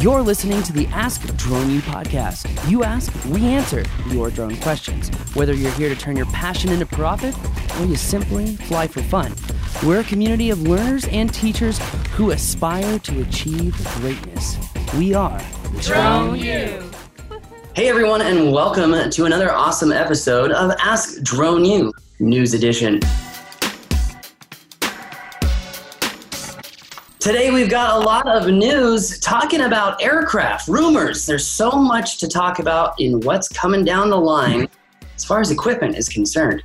You're listening to the Ask Drone U podcast. You ask, we answer your drone questions. Whether you're here to turn your passion into profit or you simply fly for fun, we're a community of learners and teachers who aspire to achieve greatness. We are Drone U. Hey everyone, and welcome to another awesome episode of Ask Drone U News Edition. Today we've got a lot of news talking about aircraft, rumors. There's so much to talk about in what's coming down the line as far as equipment is concerned.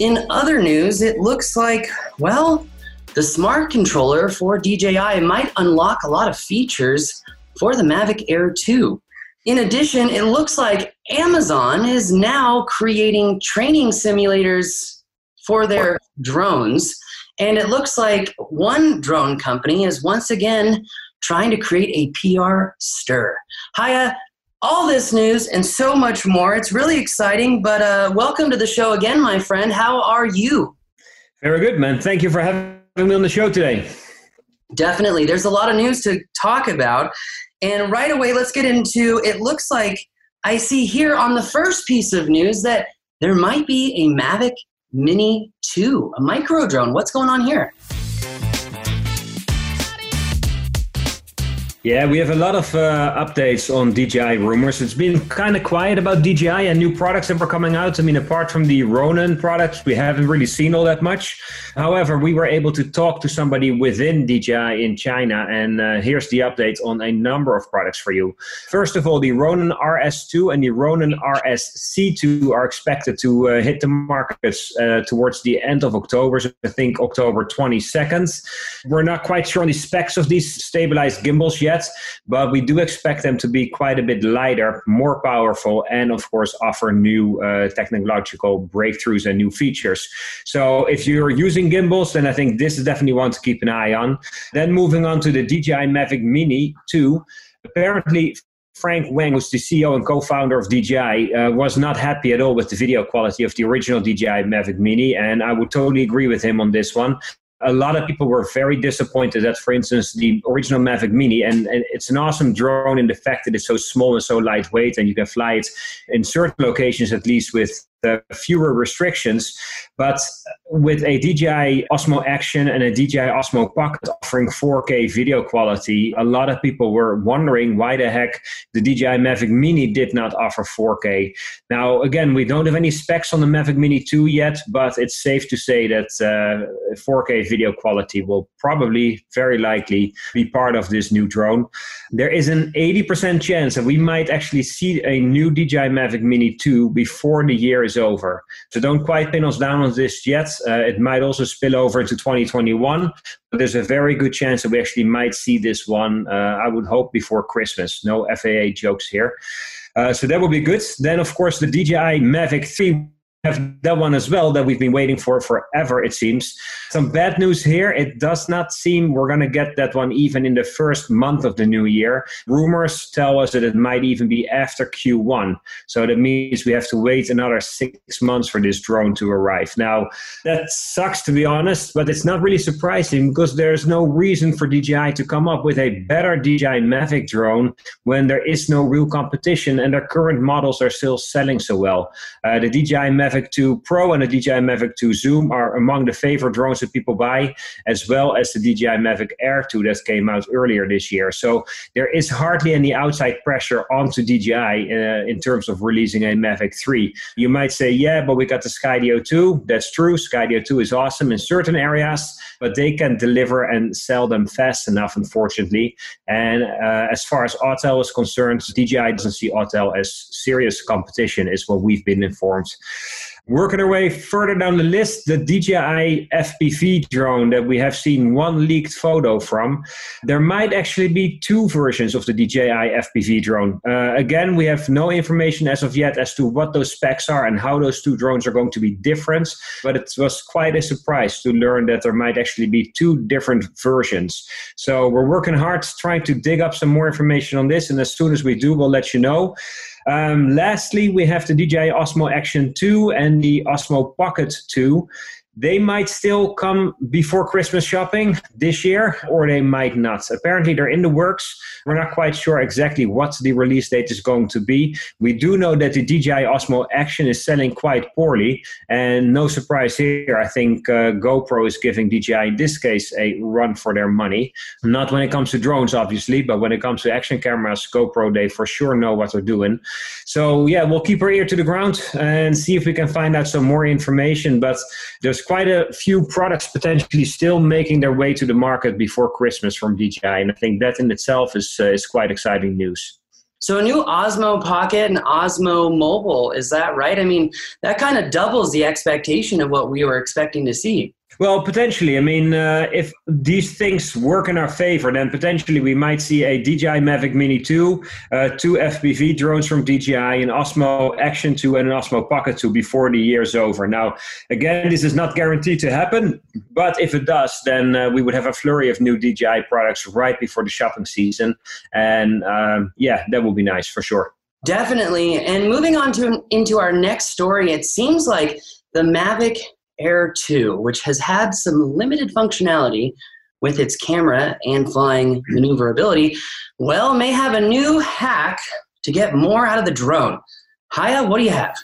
In other news, it looks like, well, the smart controller for DJI might unlock a lot of features for the Mavic Air 2. In addition, it looks like Amazon is now creating training simulators for their drones and it looks like one drone company is once again trying to create a PR stir. Hiya, all this news and so much more. It's really exciting, but uh, welcome to the show again, my friend. How are you? Very good, man. Thank you for having me on the show today. Definitely. There's a lot of news to talk about. And right away, let's get into it. Looks like I see here on the first piece of news that there might be a Mavic Mini 2, a micro drone. What's going on here? Yeah, we have a lot of uh, updates on DJI rumors. It's been kind of quiet about DJI and new products that were coming out. I mean, apart from the Ronin products, we haven't really seen all that much. However, we were able to talk to somebody within DJI in China, and uh, here's the update on a number of products for you. First of all, the Ronin RS2 and the Ronin RSC2 are expected to uh, hit the markets uh, towards the end of October, so I think October 22nd. We're not quite sure on the specs of these stabilized gimbals yet yet, but we do expect them to be quite a bit lighter, more powerful, and of course offer new uh, technological breakthroughs and new features. So if you're using gimbals, then I think this is definitely one to keep an eye on. Then moving on to the DJI Mavic Mini 2, apparently Frank Wang, who's the CEO and co-founder of DJI, uh, was not happy at all with the video quality of the original DJI Mavic Mini, and I would totally agree with him on this one a lot of people were very disappointed that, for instance, the original Mavic Mini, and, and, it's an awesome drone in the fact that it's so small and so lightweight, and you can fly it in certain locations at least with uh, fewer restrictions. But with a DJI Osmo Action and a DJI Osmo Pocket offering 4K video quality, a lot of people were wondering why the heck the DJI Mavic Mini did not offer 4K. Now, again, we don't have any specs on the Mavic Mini 2 yet, but it's safe to say that uh, 4K video quality will probably, very likely, be part of this new drone. There is an 80% chance that we might actually see a new DJI Mavic Mini 2 before the year is is over. So don't quite pin us down on this yet. Uh, it might also spill over into 2021, but there's a very good chance that we actually might see this one, uh, I would hope, before Christmas. No FAA jokes here. Uh, so that would be good. Then, of course, the DJI Mavic 3 have that one as well that we've been waiting for forever, it seems. Some bad news here. It does not seem we're going to get that one even in the first month of the new year. Rumors tell us that it might even be after Q1. So that means we have to wait another six months for this drone to arrive. Now, that sucks to be honest, but it's not really surprising because there's no reason for DJI to come up with a better DJI Mavic drone when there is no real competition and their current models are still selling so well. Uh, the DJI Mavic Mavic 2 Pro and the DJI Mavic 2 Zoom are among the favorite drones that people buy, as well as the DJI Mavic Air 2 that came out earlier this year. So there is hardly any outside pressure onto DJI uh, in terms of releasing a Mavic 3. You might say, yeah, but we got the Skydio 2. That's true. Skydio 2 is awesome in certain areas, but they can deliver and sell them fast enough, unfortunately. And uh, as far as Autel is concerned, DJI doesn't see Autel as serious competition, is what we've been informed. Working our way further down the list, the DJI FPV drone that we have seen one leaked photo from. There might actually be two versions of the DJI FPV drone. Uh, again, we have no information as of yet as to what those specs are and how those two drones are going to be different, but it was quite a surprise to learn that there might actually be two different versions. So we're working hard trying to dig up some more information on this, and as soon as we do, we'll let you know. Um, lastly, we have the DJI Osmo Action 2 and the Osmo Pocket 2. They might still come before Christmas shopping this year, or they might not. Apparently, they're in the works. We're not quite sure exactly what the release date is going to be. We do know that the DJI Osmo Action is selling quite poorly, and no surprise here. I think uh, GoPro is giving DJI, in this case, a run for their money. Not when it comes to drones, obviously, but when it comes to action cameras, GoPro, they for sure know what they're doing. So, yeah, we'll keep our ear to the ground and see if we can find out some more information. But there's quite a few products potentially still making their way to the market before Christmas from DJI, and I think that in itself is uh, is quite exciting news. So a new Osmo Pocket and Osmo Mobile, is that right? I mean, that kind of doubles the expectation of what we were expecting to see. Well, potentially. I mean, uh, if these things work in our favor, then potentially we might see a DJI Mavic Mini 2, uh, two FPV drones from DJI, an Osmo Action 2, and an Osmo Pocket 2 before the year's over. Now, again, this is not guaranteed to happen, but if it does, then uh, we would have a flurry of new DJI products right before the shopping season. And um, yeah, that would be nice for sure. Definitely. And moving on to into our next story, it seems like the Mavic Air 2, which has had some limited functionality with its camera and flying maneuverability, well, may have a new hack to get more out of the drone. Haya, what do you have?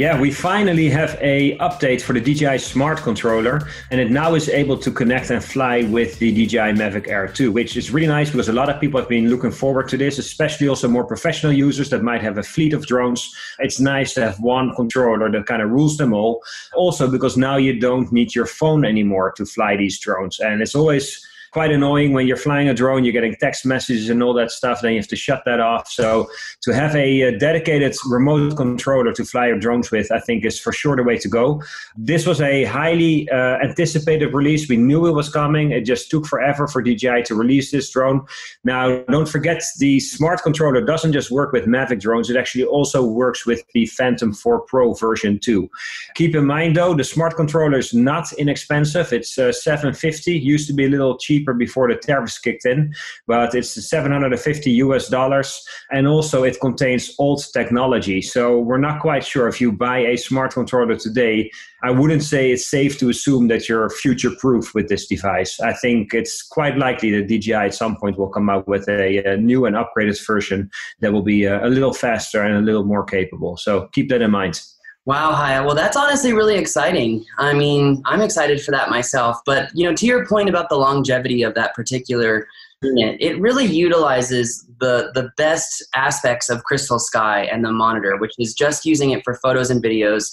Yeah, we finally have a update for the DJI Smart Controller, and it now is able to connect and fly with the DJI Mavic Air 2, which is really nice because a lot of people have been looking forward to this, especially also more professional users that might have a fleet of drones. It's nice to have one controller that kind of rules them all. Also, because now you don't need your phone anymore to fly these drones, and it's always quite annoying when you're flying a drone, you're getting text messages and all that stuff, then you have to shut that off. So to have a, a dedicated remote controller to fly your drones with, I think is for sure the way to go. This was a highly uh, anticipated release. We knew it was coming. It just took forever for DJI to release this drone. Now, don't forget the smart controller doesn't just work with Mavic drones, it actually also works with the Phantom 4 Pro version 2. Keep in mind though, the smart controller is not inexpensive. It's uh, 750, used to be a little cheap cheaper before the tariffs kicked in, but it's 750 US dollars. And also, it contains old technology. So we're not quite sure if you buy a smart controller today. I wouldn't say it's safe to assume that you're future proof with this device. I think it's quite likely that DJI at some point will come out with a, a new and upgraded version that will be a, a little faster and a little more capable. So keep that in mind. Wow, Haya. Well, that's honestly really exciting. I mean, I'm excited for that myself. But you know, to your point about the longevity of that particular unit, it really utilizes the the best aspects of Crystal Sky and the monitor, which is just using it for photos and videos,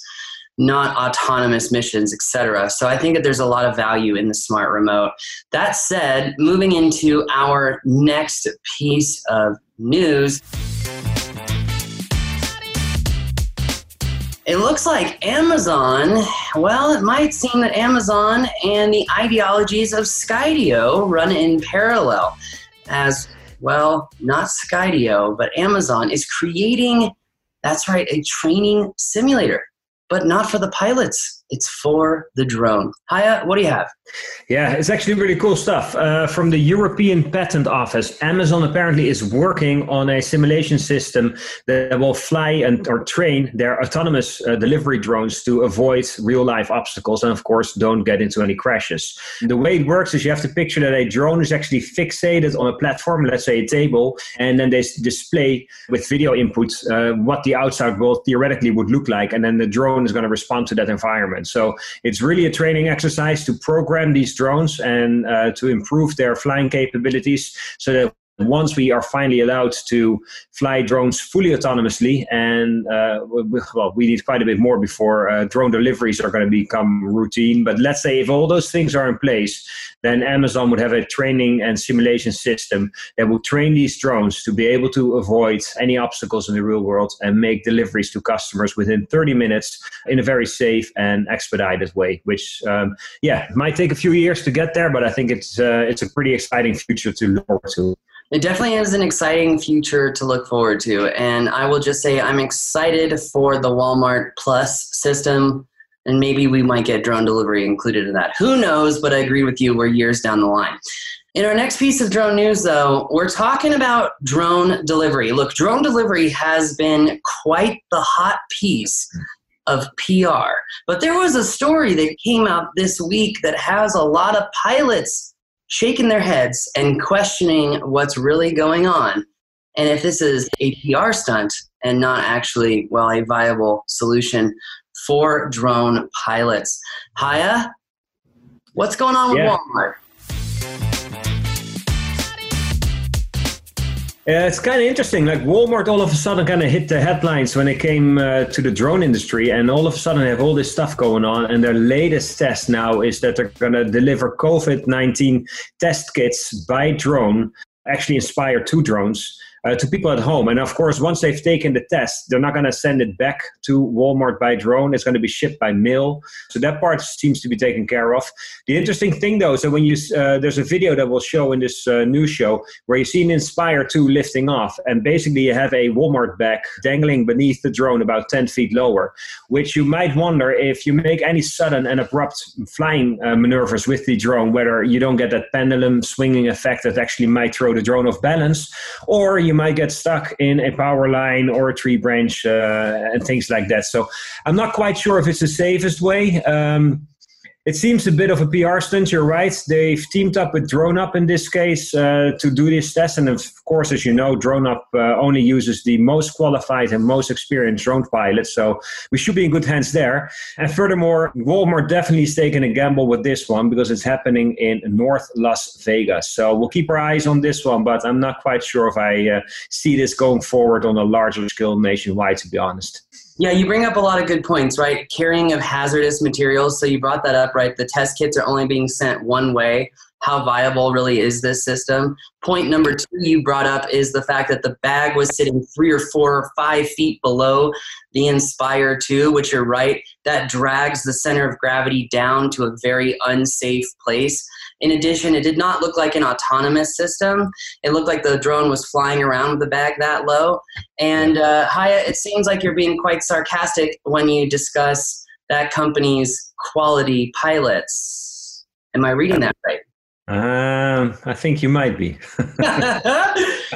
not autonomous missions, etc. So I think that there's a lot of value in the smart remote. That said, moving into our next piece of news. It looks like Amazon, well, it might seem that Amazon and the ideologies of Skydio run in parallel. As well, not Skydio, but Amazon is creating, that's right, a training simulator, but not for the pilots it's for the drone. Hiya, what do you have? Yeah, it's actually really cool stuff. Uh, from the European Patent Office, Amazon apparently is working on a simulation system that will fly and or train their autonomous uh, delivery drones to avoid real life obstacles and, of course, don't get into any crashes. The way it works is you have to picture that a drone is actually fixated on a platform, let's say a table, and then they display with video inputs uh, what the outside world theoretically would look like, and then the drone is going to respond to that environment So it's really a training exercise to program these drones and uh, to improve their flying capabilities so that once we are finally allowed to fly drones fully autonomously, and uh, well, we need quite a bit more before uh, drone deliveries are going to become routine. But let's say if all those things are in place, then Amazon would have a training and simulation system that would train these drones to be able to avoid any obstacles in the real world and make deliveries to customers within 30 minutes in a very safe and expedited way. Which, um, yeah, might take a few years to get there, but I think it's uh, it's a pretty exciting future to look forward to. It definitely is an exciting future to look forward to. And I will just say I'm excited for the Walmart Plus system. And maybe we might get drone delivery included in that. Who knows? But I agree with you, we're years down the line. In our next piece of drone news, though, we're talking about drone delivery. Look, drone delivery has been quite the hot piece of PR. But there was a story that came out this week that has a lot of pilots shaking their heads and questioning what's really going on. And if this is a PR stunt and not actually, well, a viable solution for drone pilots. Haya, what's going on with yeah. Walmart? Yeah, it's kind of interesting. Like Walmart, all of a sudden, kind of hit the headlines when it came uh, to the drone industry, and all of a sudden, they have all this stuff going on. And their latest test now is that they're going to deliver COVID nineteen test kits by drone, actually Inspire two drones uh, to people at home. And of course, once they've taken the test, they're not going to send it back to Walmart by drone. It's going to be shipped by mail. So that part seems to be taken care of. The interesting thing, though, so when you uh, there's a video that will show in this uh, news show where you see an Inspire 2 lifting off, and basically you have a Walmart bag dangling beneath the drone about 10 feet lower, which you might wonder if you make any sudden and abrupt flying uh, maneuvers with the drone, whether you don't get that pendulum swinging effect that actually might throw the drone off balance, or you might get stuck in a power line or a tree branch uh, and things like that. So I'm not quite sure if it's the safest way. Um, it seems a bit of a PR stunt. You're right. They've teamed up with DroneUp in this case uh, to do this test, and course, as you know, DroneUp uh, only uses the most qualified and most experienced drone pilots. So we should be in good hands there. And furthermore, Walmart definitely is taking a gamble with this one because it's happening in North Las Vegas. So we'll keep our eyes on this one, but I'm not quite sure if I uh, see this going forward on a larger scale nationwide. To be honest. Yeah, you bring up a lot of good points, right? Carrying of hazardous materials. So you brought that up, right? The test kits are only being sent one way. How viable really is this system? Point number two you brought up is the fact that the bag was sitting three or four or five feet below the Inspire 2, which you're right, that drags the center of gravity down to a very unsafe place. In addition, it did not look like an autonomous system. It looked like the drone was flying around with the bag that low. And uh, Haya, it seems like you're being quite sarcastic when you discuss that company's quality pilots. Am I reading that right? Um, I think you might be.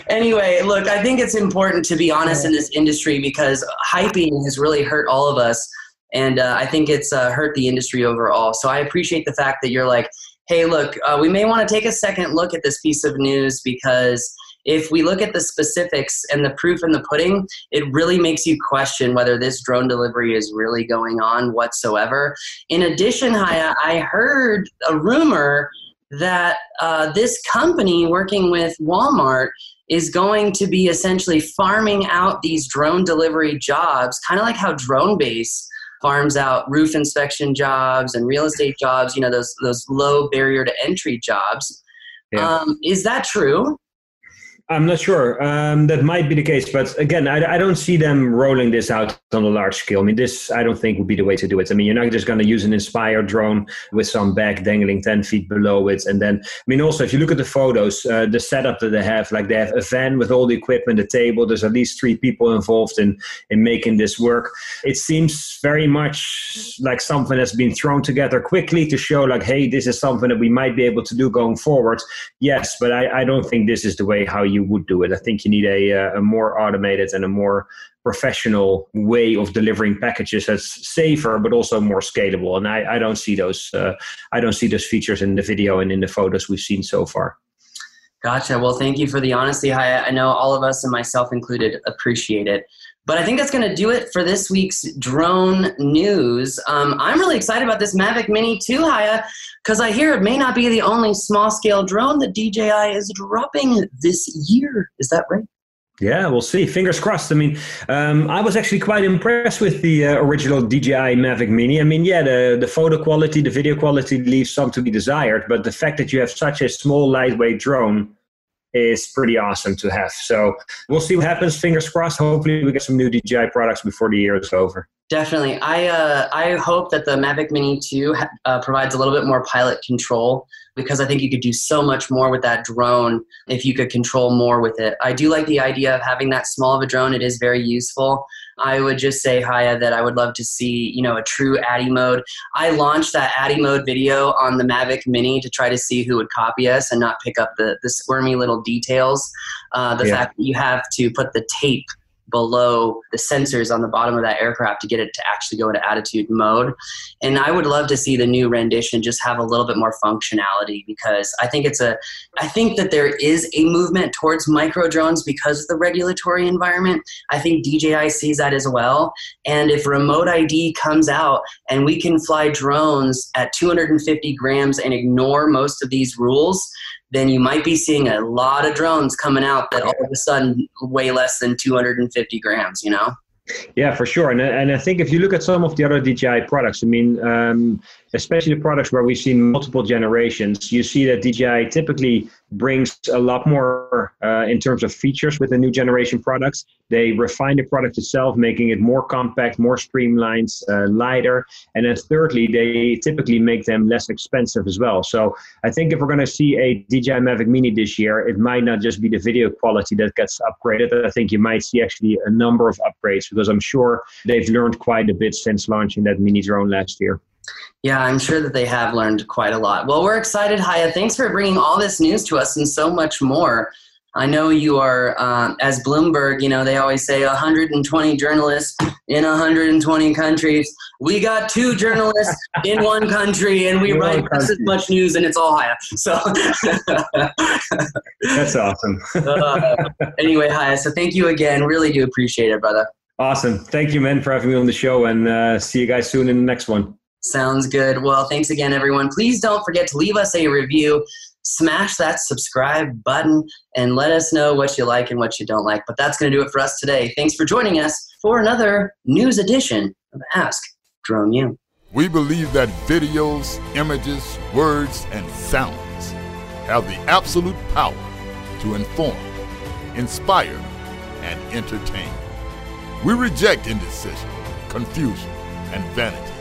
anyway, look, I think it's important to be honest in this industry because hyping has really hurt all of us. And uh, I think it's uh, hurt the industry overall. So I appreciate the fact that you're like, hey, look, uh, we may want to take a second look at this piece of news because if we look at the specifics and the proof in the pudding, it really makes you question whether this drone delivery is really going on whatsoever. In addition, Haya, I heard a rumor that uh, this company working with Walmart is going to be essentially farming out these drone delivery jobs, kind of like how DroneBase farms out roof inspection jobs and real estate jobs, you know, those, those low barrier to entry jobs. Yeah. Um, is that true? I'm not sure. Um, that might be the case, but again, I, I, don't see them rolling this out on a large scale. I mean, this I don't think would be the way to do it. I mean, you're not just going to use an Inspire drone with some bag dangling ten feet below it, and then I mean, also if you look at the photos, uh, the setup that they have, like they have a van with all the equipment, the table. There's at least three people involved in in making this work. It seems very much like something that's been thrown together quickly to show, like, hey, this is something that we might be able to do going forward. Yes, but I, I don't think this is the way how you you would do it. I think you need a, uh, a more automated and a more professional way of delivering packages that's safer but also more scalable. And I, I don't see those uh, I don't see those features in the video and in the photos we've seen so far. Gotcha. Well, thank you for the honesty. I, I know all of us, and myself included, appreciate it. But I think that's going to do it for this week's drone news. Um, I'm really excited about this Mavic Mini 2, Haya, because I hear it may not be the only small scale drone that DJI is dropping this year. Is that right? Yeah, we'll see. Fingers crossed. I mean, um, I was actually quite impressed with the uh, original DJI Mavic Mini. I mean, yeah, the, the photo quality, the video quality leaves some to be desired, but the fact that you have such a small, lightweight drone is pretty awesome to have. So we'll see what happens. Fingers crossed. Hopefully, we get some new DJI products before the year is over. Definitely. I uh, I hope that the Mavic Mini 2 uh, provides a little bit more pilot control because I think you could do so much more with that drone if you could control more with it. I do like the idea of having that small of a drone. It is very useful. I would just say, Haya, that I would love to see, you know, a true ATTI mode. I launched that ATTI mode video on the Mavic Mini to try to see who would copy us and not pick up the, the squirmy little details. Uh, the yeah. fact that you have to put the tape below the sensors on the bottom of that aircraft to get it to actually go into attitude mode. And I would love to see the new rendition just have a little bit more functionality because I think it's a I think that there is a movement towards micro drones because of the regulatory environment. I think DJI sees that as well. And if remote ID comes out and we can fly drones at 250 grams and ignore most of these rules, then you might be seeing a lot of drones coming out that all of a sudden weigh less than 250 grams, you know? Yeah, for sure. And, and I think if you look at some of the other DJI products, I mean, um, especially the products where we've seen multiple generations, you see that DJI typically brings a lot more uh, in terms of features with the new generation products. They refine the product itself, making it more compact, more streamlined, uh, lighter. And then thirdly, they typically make them less expensive as well. So I think if we're going to see a DJI Mavic Mini this year, it might not just be the video quality that gets upgraded. I think you might see actually a number of upgrades because I'm sure they've learned quite a bit since launching that mini drone last year. Yeah, I'm sure that they have learned quite a lot. Well, we're excited, Haya. Thanks for bringing all this news to us and so much more. I know you are, uh, as Bloomberg, you know, they always say 120 journalists in 120 countries. We got two journalists in one country, and we write just as much news, and it's all Haya. So that's awesome. uh, anyway, Haya, so thank you again. Really do appreciate it, brother. Awesome. Thank you, men, for having me on the show, and uh, see you guys soon in the next one. Sounds good. Well, thanks again, everyone. Please don't forget to leave us a review. Smash that subscribe button and let us know what you like and what you don't like. But that's going to do it for us today. Thanks for joining us for another news edition of Ask Drone U. We believe that videos, images, words, and sounds have the absolute power to inform, inspire, and entertain. We reject indecision, confusion, and vanity